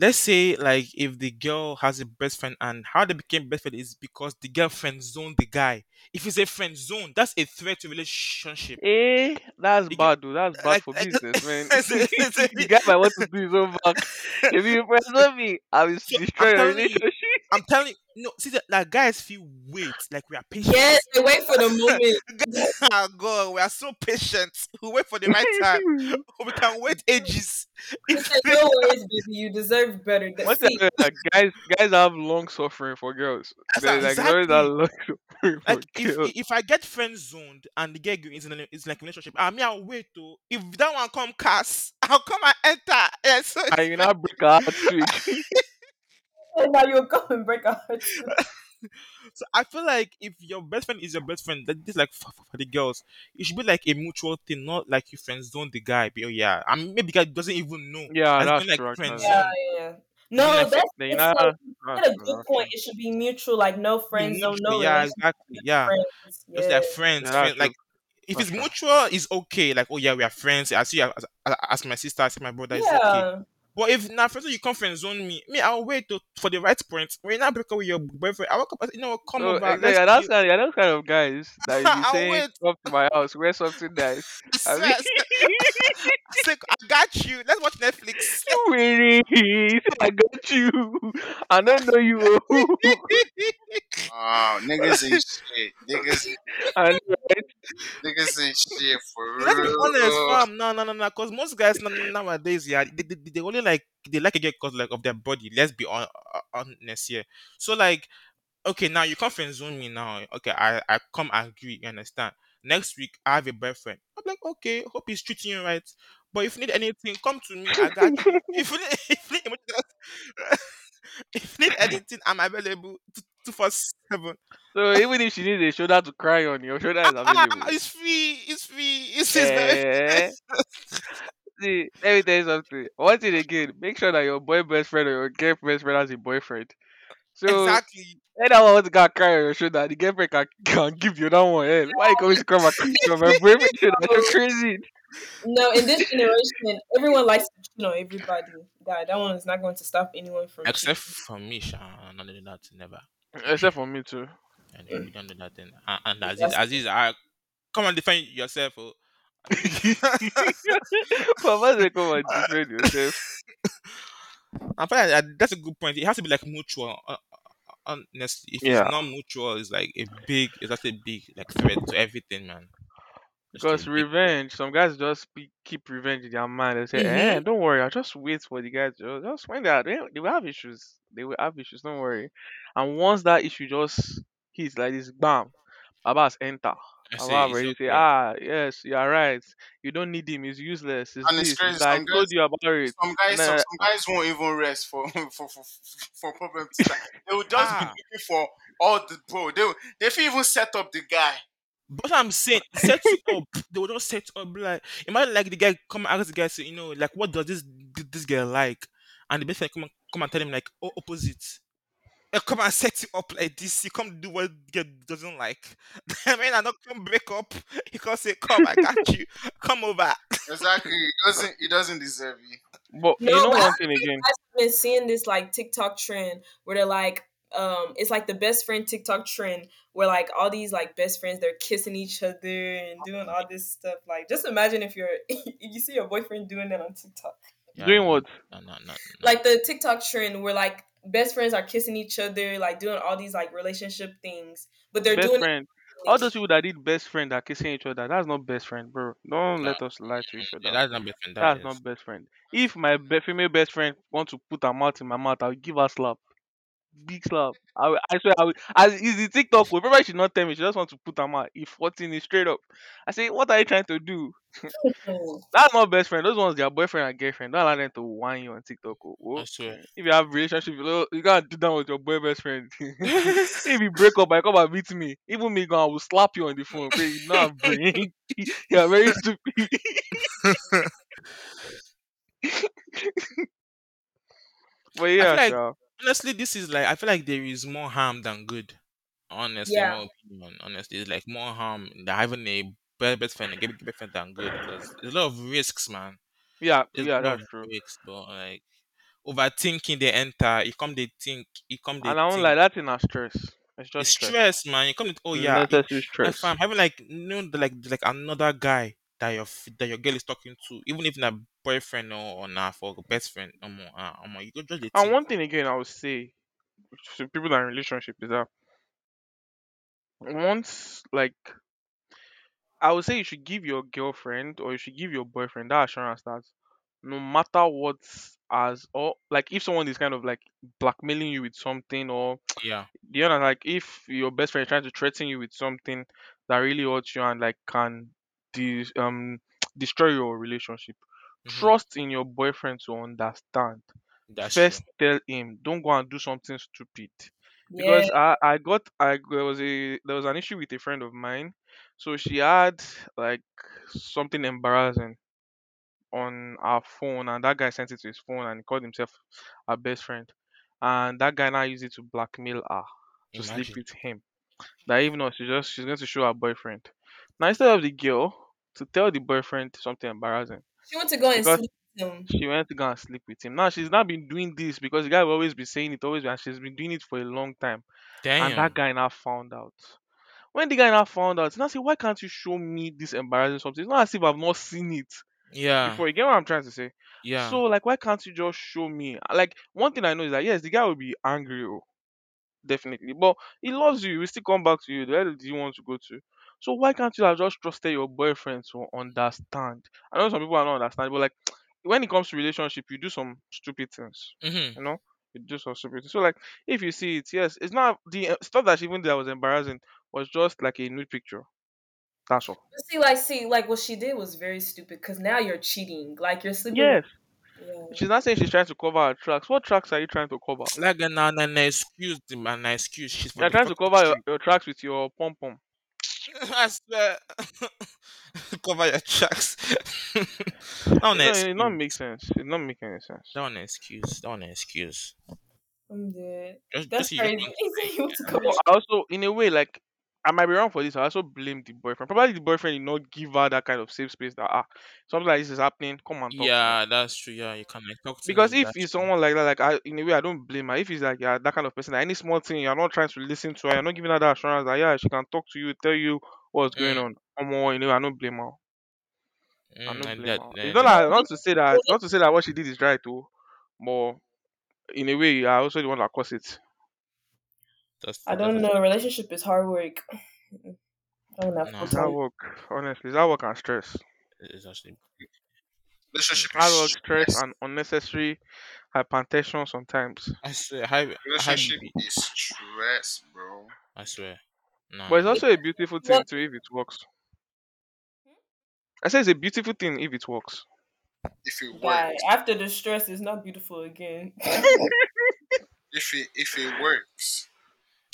Let's say, like, if the girl has a best friend, and how they became best friend is because the girlfriend zoned the guy. If it's a friend zone, that's a threat to relationship. Eh, that's get- bad, dude. That's bad like- for like- business, man. It's a- it's a- the guy might want to do his own back. If you press me, I will So, destroy your relationship. I'm telling you, no, see that like guys feel wait, like we are patient. yes, they wait for the moment. oh God, we are so patient. We wait for the right time. we can wait ages. They If say, no worries, baby, you deserve better. That- What See, the like, guys? Guys have long suffering for girls. That's like always that exactly. long suffering for like if girls. if I get friend zoned and the girl is in a, is like relationship, I mean I'll wait to if that one come cast, I'll come and enter. Yeah, so And you now break her heart switch. And now you'll come and break our hearts. so I feel like if your best friend is your best friend, that this like for, for the girls, it should be like a mutual thing, not like you friend zone the guy. But oh yeah, I mean maybe guy doesn't even know. yeah, That's that's like, true. friend actually. zone. Yeah, yeah. No, like, that's, Then you know, like, that's that's a good point. It should be mutual, like no friends, no, no yeah, exactly. Yeah. friends. Just Yeah. like friends, Yeah, friends like true. if That's it's mutual, it's okay. Like, oh yeah, we are friends. I see you as, as, as my sister, I see my brother, it's okay. Yeah. But if now, first you come friend zone me, me, I'll wait to, for the right point. When you now break up with your boyfriend, I will come, you know, come So, over. Eh, exactly, yeah, that's kind of, yeah, that's kind of guys that you be I'll saying, wait. come to my house, wear something nice. I I mean, I I got you. Let's watch Netflix. really, I got you. I don't know you. Oh, niggas ain't shit. Niggas, I know, right? niggas ain't shit for Let's be honest, real. fam. No, no, no, no. Because most guys nowadays, yeah, they, they, they only like they like a girl because like of their body. Let's be hon- uh, honest here. So like, okay, now you come friend zone me now. Okay, I I come agree. You understand? Next week I have a boyfriend. I'm like, okay, hope he's treating you right. But if you need anything, come to me. I got you. If you need, if you need, if you need anything, I'm available two four seven. So even if she needs a shoulder to cry on, your shoulder is available. It's free. It's free. It's, very Eh? See, let me tell you something. One thing again, make sure that your boy best friend or your girl best friend has a boyfriend. So exactly. anyone want to go and cry on your shoulder, the girlfriend can, can give you that one. Eh? Why you coming to come and cry on my boyfriend shoulder? You're crazy. No, in this generation, everyone likes to cheat on everybody. That that one is not going to stop anyone from Except cheating. for me, Sha, none of that never. Except for me too. And we don't do that thing. And, and Azeez, That's Azeez, I come and defend yourself. Oh. Say come and defend yourself. I like that, that's a good point. It has to be like mutual. Uh, uh, honestly, if it's not mutual, it's like a big, it's like a big like threat to everything, man. Because revenge, some guys just speak, keep revenge in their mind. They say, Mhm. "Eh, don't worry, I'll just wait for the guys. Just, just when they are, they, they will have issues. They will have issues. Don't worry." And once that issue just hits like this, bam, Abbas enter. I say it's ready say, okay. "Ah, yes, you are right. You don't need him. He's useless. It's And this. it's crazy, It's that. I some told guys- you about it." Some guys, Nah, some, some guys won't even rest for for for, for problem to start. They will just be Ah. looking for all the bro. They will- they even set up the guy. But I'm saying, set you up. They will just set up. Like, imagine like the guy come and ask the guy, say, you know, like, what does this this girl like? And the best friend come and, come and tell him like, oh, opposite. Uh, come and set you up like this. You come do what the girl doesn't like. I mean, I don't come break up. He can say, come, I got you. Come over. Exactly. He doesn't he doesn't deserve you. But you No, know but one thing again. I've been seeing this like TikTok trend where they're like, um, it's like the best friend TikTok trend where like all these like best friends they're kissing each other and doing all this stuff. Like, just imagine if you're if you see your boyfriend doing that on TikTok. Doing what? No, no, no. no. Like the TikTok trend where like best friends are kissing each other, like doing all these like relationship things, but they're Best doing friend. All those people that did best friend are kissing each other. That's not best friend, bro. Don't let us lie to each Yeah, other. that's not best friend. That That's is. not best friend. If my be- female best friend want to put her mouth in my mouth, I'll give her slap. Big slap. I, will- I swear I will. As is the TikTok, way, probably she not tell me. She just want to put her mouth. If 14 is straight up. I say, what are you trying to do? That's not best friend. Those ones, their boyfriend and girlfriend. Don't allow them to whine you on TikTok. Oh, oh. I swear. If you have relationship, you, know, you gotta do that with your boy best friend. if you break up, I come and beat me. Even me, gone, I will slap you on the phone. Okay, you not brain. you are very stupid. but yeah, like-. Honestly, this is like I feel like there is more harm than good. Honestly, Yeah. my opinion, honestly, it's like more harm than having a best best friend, a best friend than good because there's a lot of risks, man. yeah, There's yeah, a lot that's of true. risks, but like overthinking, they enter. You come, they think. You come, they And I won't think. like that in our stress. It's just it's stress. stress, man. You come, with, oh yeah, it- Unnecessary like stress. fam, having like you know the, like like another guy that your that your girl is talking to, even if not boyfriend or, or not for best friend, um, uh, um, you go just dey And think. one thing again, I would say to people that are in relationship is that once, like, I would say you should give your girlfriend or you should give your boyfriend that assurance that no matter what, as or like if someone is kind of like blackmailing you with something or Yeah, you know like if your best friend is trying to threaten you with something that really hurts you and like can dis- um destroy your relationship. Mhm, trust in your boyfriend to understand. That's first true. tell him don't go and do something stupid. Yeah. because I, I got I there was a there was an issue with a friend of mine. So she had like something embarrassing on her phone and that guy sent it to his phone and he called himself her best friend. And that guy now used it to blackmail her to sleep with him. That even though she just she's going to show her boyfriend. Now instead of the girl to tell the boyfriend something embarrassing she went to go and because sleep with him. she went to go and sleep with him. Now she's not been doing this because the guy will always be saying it always, and she's been doing it for a long time. Damn. And that guy now found out. When the guy now found out, now say, why can't you show me this embarrassing something? It's not as if I've not seen it Yeah. before. You get what I'm trying to say? Yeah. So like, why can't you just show me? Like one thing I know is that yes, the guy will be angry, oh, definitely, but he loves you. He will still come back to you. Where do you want to go to? So why can't you have just trusted your boyfriend to understand? I know some people are not understanding, but like when it comes to relationship, you do some stupid things. hmm You know, you do some stupid things. So like if you see it, yes, it's not the uh, stuff that she even did that was embarrassing was just like a nude picture. That's all. But see, like, see, like what she did was very stupid because now you're cheating. Like you're sleeping. Yes, Yeah. she's not saying she's trying to cover her tracks. What tracks are you trying to cover? Like an an, an excuse, the man, an excuse. She's You're trying to cover your, your tracks with your pom pom. I swear. Cover your tracks. that one an It don't, it don't excuse. make sense. It don't make any sense. That one an excuse. That one an excuse. I'm dead. Just, That's just you just crazy. want He said he wants to cover. I also, in a way, like I might be wrong for this. I also blame the boyfriend. Probably the boyfriend did not give her that kind of safe space that ah something like this is happening. Come and talk to me. Yeah, that's true. Yeah, you can like talk to Because me. if That's it's true. someone like that, like I in a way I don't blame her. If it's like yeah, that kind of person, like any small thing, you're not trying to listen to her, you're not giving her that assurance that yeah, she can talk to you, tell you what's going Mm, on. Come on, you know, I don't blame her. I mm, don't and blame that, her. It's that, not like, not to say that not to say that what she did is right too, but in a way, I also the one that caused it. That's I don't actually know. Relationship is hard work. I don't have nah. It's hard work, honestly. It's hard work and stress. It's actually Relationship Hard work, stress, stress. and unnecessary hypertension sometimes. I swear high high Relationship BP. is stress, bro. I swear. Nah, But it's also a beautiful thing What? too if it works. Hmm? I say it's a beautiful thing if it works. If it Guy, works, after the stress, it's not beautiful again. if it if it works,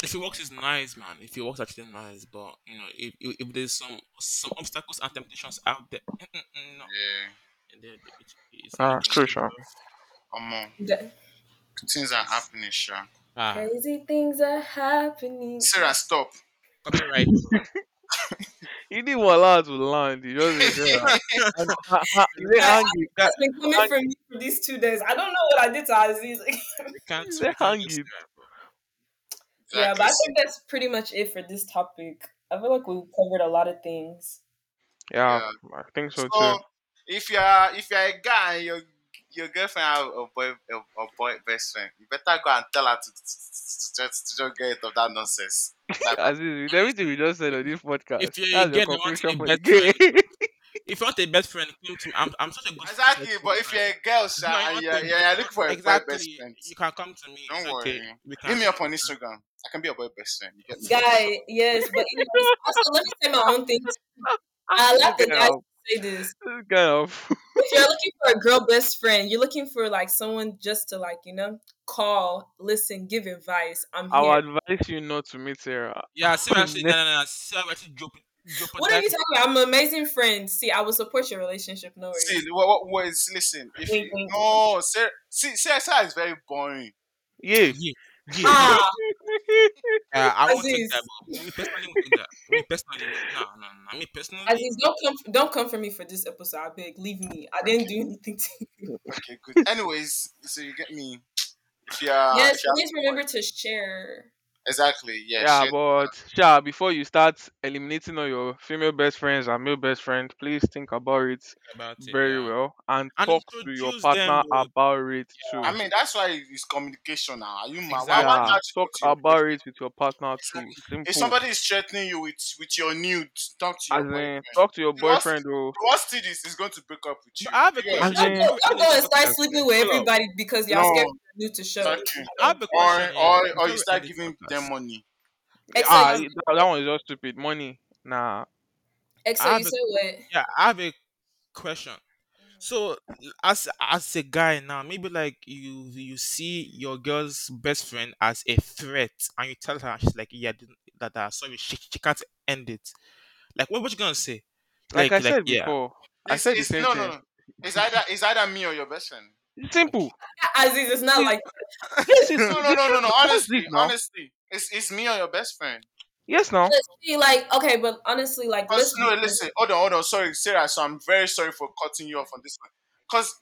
If it works, it's nice, man. If it works, actually nice. But you know, if if, if there's some some obstacles and temptations out there, mm, mm, mm, no, yeah, There- there- it- it's Ah, true, sure. bro. The- things are happening, sure. Ah, Crazy things are happening. Sarah, stop. copyright. You didn't allow her to land. You just say, "Ah, and ha- ha- you say Guys, hang it. That's been coming from me for these two days. I don't know what I did to Azeez. We can't. They we can't hang use it. that, bro. yeah, but I think that's pretty much it for this topic. I feel like we covered a lot of things. Yeah, Yeah. I think so too. So if you're if you're a guy and your your girlfriend have a boy a, a boy best friend, you better go and tell her to, to, to, just to just get rid of that nonsense. Like, As in, with everything we just said on this podcast, If you're a that's your girl, you want conclusion a for the best day. If you want a best friend, come to me. I'm, I'm such a good exactly, friend. but if you're a girl, sir, No, and want you're, a- you're, you're looking for a best friend, you can come to me. Don't It's okay. worry. We hit me up on Instagram. I can be a boy best friend. You get me? Guy, yes, but anyways, also let me say my own thing. I like the This guys kind who of- say this. this kind If you're looking for a girl best friend, you're looking for like someone just to like, you know, call, listen, give advice. I'm I here. would advise you not to meet Sarah. Yeah, seriously, no, Ne- no, no. Seriously, drop it. Drop it. What are you talking about? I'm an amazing friend. See, I will support your relationship. No worries. See, what, what, what is, listen, if you, no, Sarah, see, Sarah, Sarah is very boring. Yeah. Yeah, yeah. Ah, Uh, I won't take that. But me personally won't take that. Me personally, no, no, no. Me personally, Azeez, don't come, don't come for me for this episode. I beg, leave me. I didn't do anything to you. Okay, good. Anyways, so you get me. If you're, yes, please remember to share. Exactly, yeah, Yeah, share- but Sha, before you start eliminating all your female best friends and male best friends, please think about it about it, very yeah. well and, And talk to your introduce them, partner bro. about it too. I mean, that's why it's communication now. Are you mad? Why, Exactly. why yeah, can't you talk go your about it with your partner too. Exactly. Simple. If somebody is threatening you with with your nudes, talk to your As in, boyfriend. talk to your The worst- boyfriend though. The worst thing is he's going to break up with you. But I have a Yeah. question. As Don't in- go, don't go and start Podcast. sleeping with Chill out. everybody because y'all No. scared of the new to show. Exactly. I have a Or, question. or, yeah. or Before you we start end this giving podcast. Them money. Exo, Ah, you, that, that one is just stupid. Money. Nah. Exo, I have you a- what? Yeah, I have a question. So, as as a guy now, maybe like you you see your girl's best friend as a threat, and you tell her, she's like, "Yeah, th- that that sorry, she, she can't end it." Like, what what you gonna say? Like, I said yeah. before, I It's- said the it's- same no, thing. no, no. It's either it's either me or your best friend. Simple. Azeez, it's not like Yes, it's No, no, no, no, no. Honestly, honestly, it's it's me or your best friend. Yes, now. see, like okay, but honestly, like Cause, let's no, listen, hold on, hold on. Sorry, Sarah. So I'm very sorry for cutting you off on this one. Cause,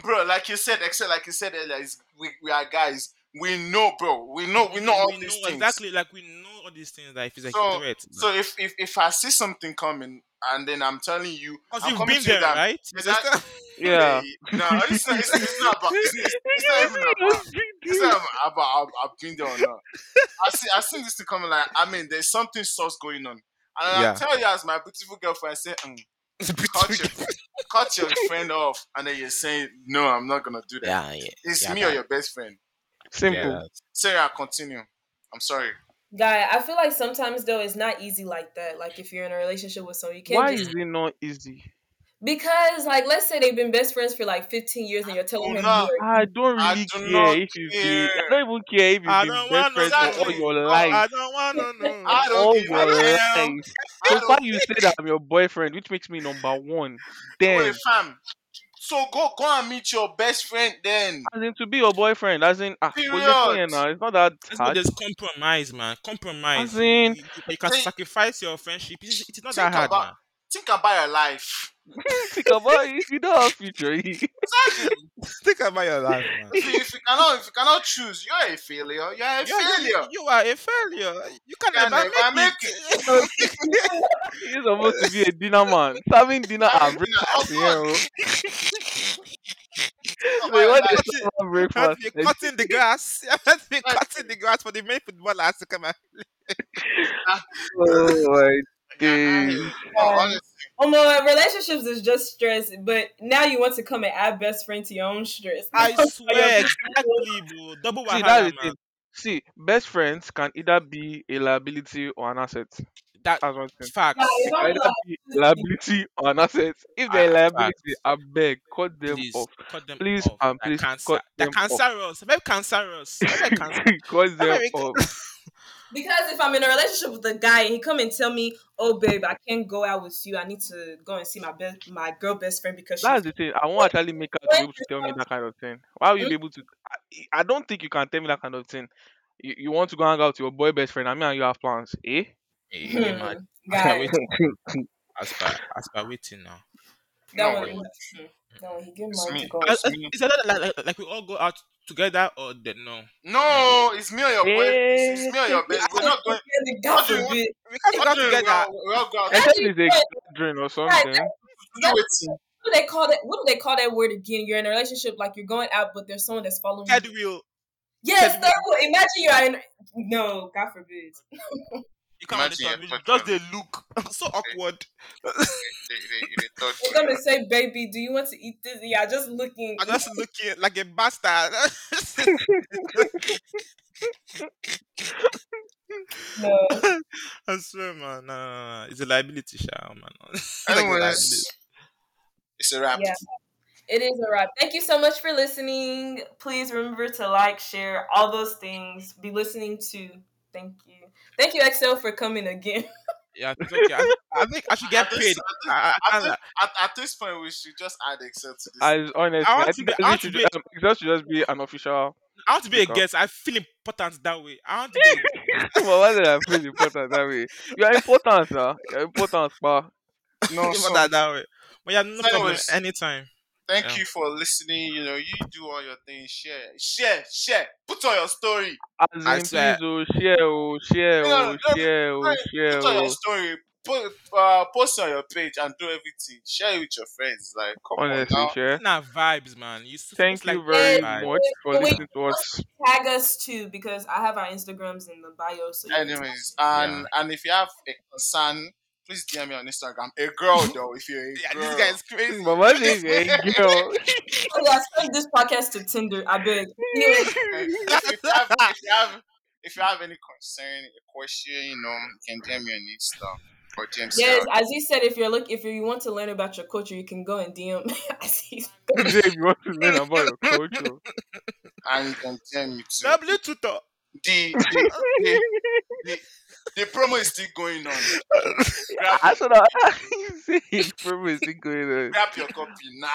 bro, like you said, except like you said earlier, is we, we are guys. We know, bro. We know, we know all we these things. exactly. Like we know all these things. That if it's like So- a threat, So if, if if I see something coming and then I'm telling you, because you've been there, that- right? You Exactly. Yeah. Hey, no, it's not. It's, it's not about. It's, it's, it's not even about. It's not about. about I've, I've been there or not. I see. I seen this to come like. I mean, there's something sauce going on, and Yeah. I tell you as my beautiful girlfriend, I say, mm, cut your cut your friend off, and then you're saying, no, I'm not gonna do that. yeah, yeah. It's yeah, me or your best friend. Simple. Yeah, Sarah, continue. I'm sorry. guy. I feel like sometimes though it's not easy like that. Like if you're in a relationship with someone, you can't Why just is it not easy? Because like let's say they've been best friends for like 15 years and you're telling him no. I don't I really do care if you've been. care. I don't even care if you've I been best wanna friends for all your life. I don't wanna know. I don't all your damn. life. I So don't far, you say that I'm your boyfriend, which makes me number one. Then Wait, fam. So go go and meet your best friend then. As in to be your boyfriend, as in ah, Period. position here now. It's not that That's why hard. there's compromise, man. Compromise. As in- you, you- you can Think- sacrifice your friendship. It's, it's not Think that hard, about- man. Think about your life. Think about it. You don't have future. Exactly. Think about your life, man. if, you, if you cannot if you cannot choose, you're a failure. You're a You're- failure. you, you are a failure. You can Can never never make, make it. You're supposed to be a dinner man. Serving dinner Serving at dinner, breakfast. of Yeah, course. Oh. bro. Wait, about what your is life. serve at You have to be cutting the grass. You have to be cutting the grass for the main footballers to come out. Oh my Yeah, I- days. oh, honestly, Oh no, relationships is just stress, but now you want to come and add best friend to your own stress. I swear, exactly, bro. Double See, wahala, that's the man. See, best friends can either be a liability or an asset. That That's one thing. facts. Yeah, it's They either be a liability or an asset. If they're a liability, I beg, cut them Please off. cut them Please off. and They're please cancer. cut They're them off. cancerous. Very cancerous. Very cancer. cut them off. Because if I'm in a relationship with a guy and he come and tell me, "Oh, babe, I can't go out with you. I need to go and see my best, my girl best friend because That's the thing. I won't actually make her to be able to tell me that kind of thing. Why will you be able to? I, I don't think you can tell me that kind of thing. You, you want to go hang out with your boy best friend, I mean, you have plans, eh? Hey, Hmm, hey, man. guy. As per, as per waiting now. That No one, way. that one, he give It's mine to go. It's me. Like, like, like we all go out together or the, no? No, it's me or your boy. It's, it's me or your best. We're not going. What do you forbid. We can't go What we together. all, we all go out. Except it's a gathering or something. Do it. What do they call that? What do they call that word again? You're in a relationship, like you're going out, but there's someone that's following Head you. wheel. Yes, Head that. Imagine you're in. No, God forbid. You can't Imagine understand. you're Just fucking- the look. so awkward. They, they, they thought They're gonna say, "Baby, do you want to eat this?" Yeah, just looking. I'm just looking like a bastard. No. I swear, man. No, no, no. It's a liability, Sha, oh, man. It's like a liability. Anyways, it's a wrap. Yeah. It is a wrap. Thank you so much for listening. Please remember to like, share, all those things. Be listening to. Thank you. Thank you, Excel, for coming again. Yeah, it's okay. I, I think I should get this- paid. at this- I, I, At, can't this, lie. at, at this point, we should just add Excel to this. As honestly, I I, want to think be- that I should, be- um, Excel should just be an official. I want to be a guest. I feel important that way. I want to be. A, but why did I feel important that way? You are important, sir. You are important, pa. no, feel so important that way. But yeah, no So problem. Anytime. Thank Yeah. you for listening. You know, you do all your things. Share, share, share. Put on your story. As I in, swear. please, oh, share, oh, share, Yeah, oh, share, oh, share, Put on your oh. story. Put, uh, post on your page and do everything. Share it with your friends. Like, come Honestly, on now. share. Nah, vibes, man. You supposed Thank like you very vibes. much for Wait, listening to us. Tag us too because I have our Instagrams in the bio. So Anyways, and and if you have a concern, please DM me on Instagram. A girl though, if you're a Yeah, girl. this guy is crazy. Mama says, hey, girl. Oh, yeah, send this podcast to Tinder. I beg. Anyway, if, if you have, if you have if you have any concern, a question, you know, you can DM me on Insta or James. yes, Scott. as you said, if you're look, if you want to learn about your culture, you can go and DM. Azeez. if you want to learn about your culture. and you can DM me too. W tutor. The the, the, the, the promo is still going on. Grab, I saw that. You say his promo is still going on. grab your copy now.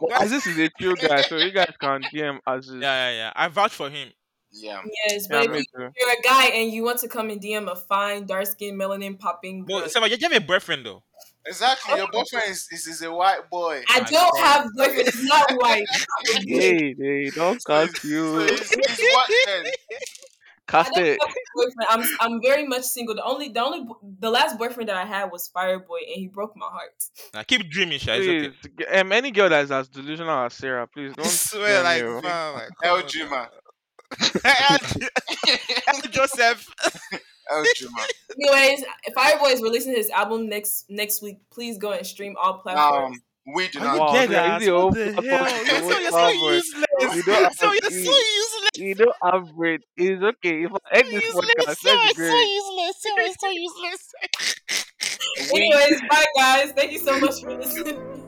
But as this is a chill guy, so you guys can DM as Yeah, yeah, yeah. I vouch for him. Yeah. yes, Yeah, but me if you're a guy and you want to come and DM a fine, dark skinned melanin popping girl, But Seba, you have a boyfriend though. Exactly. Your oh. boyfriend is, is, is a white boy. I my don't God. have boyfriend. It's not white. Hey, hey, don't So cast it's- so it's, it's what then? I don't have a boyfriend. I'm I'm very much single. The only the only the last boyfriend that I had was Fireboy, and he broke my heart. Nah, keep dreaming, Sha. It's okay. Um, any girl that is as delusional as Sarah, please don't. I swear, DM like, me, oh. fam, like, El come on, Dreamer. El Joseph. El Dreamer. Anyways, Fireboy is releasing his album next next week. Please go and stream all platforms. Um, we do not. you Wow, dead yeah, ass? is it all What the platform hell? You're so, watch you're so useless. You don't So have- you're so you- useless. You don't have brain. It's okay. If I end this Useless. podcast, So, that's so useless. So, so useless. Anyways, bye guys. Thank you so much for listening.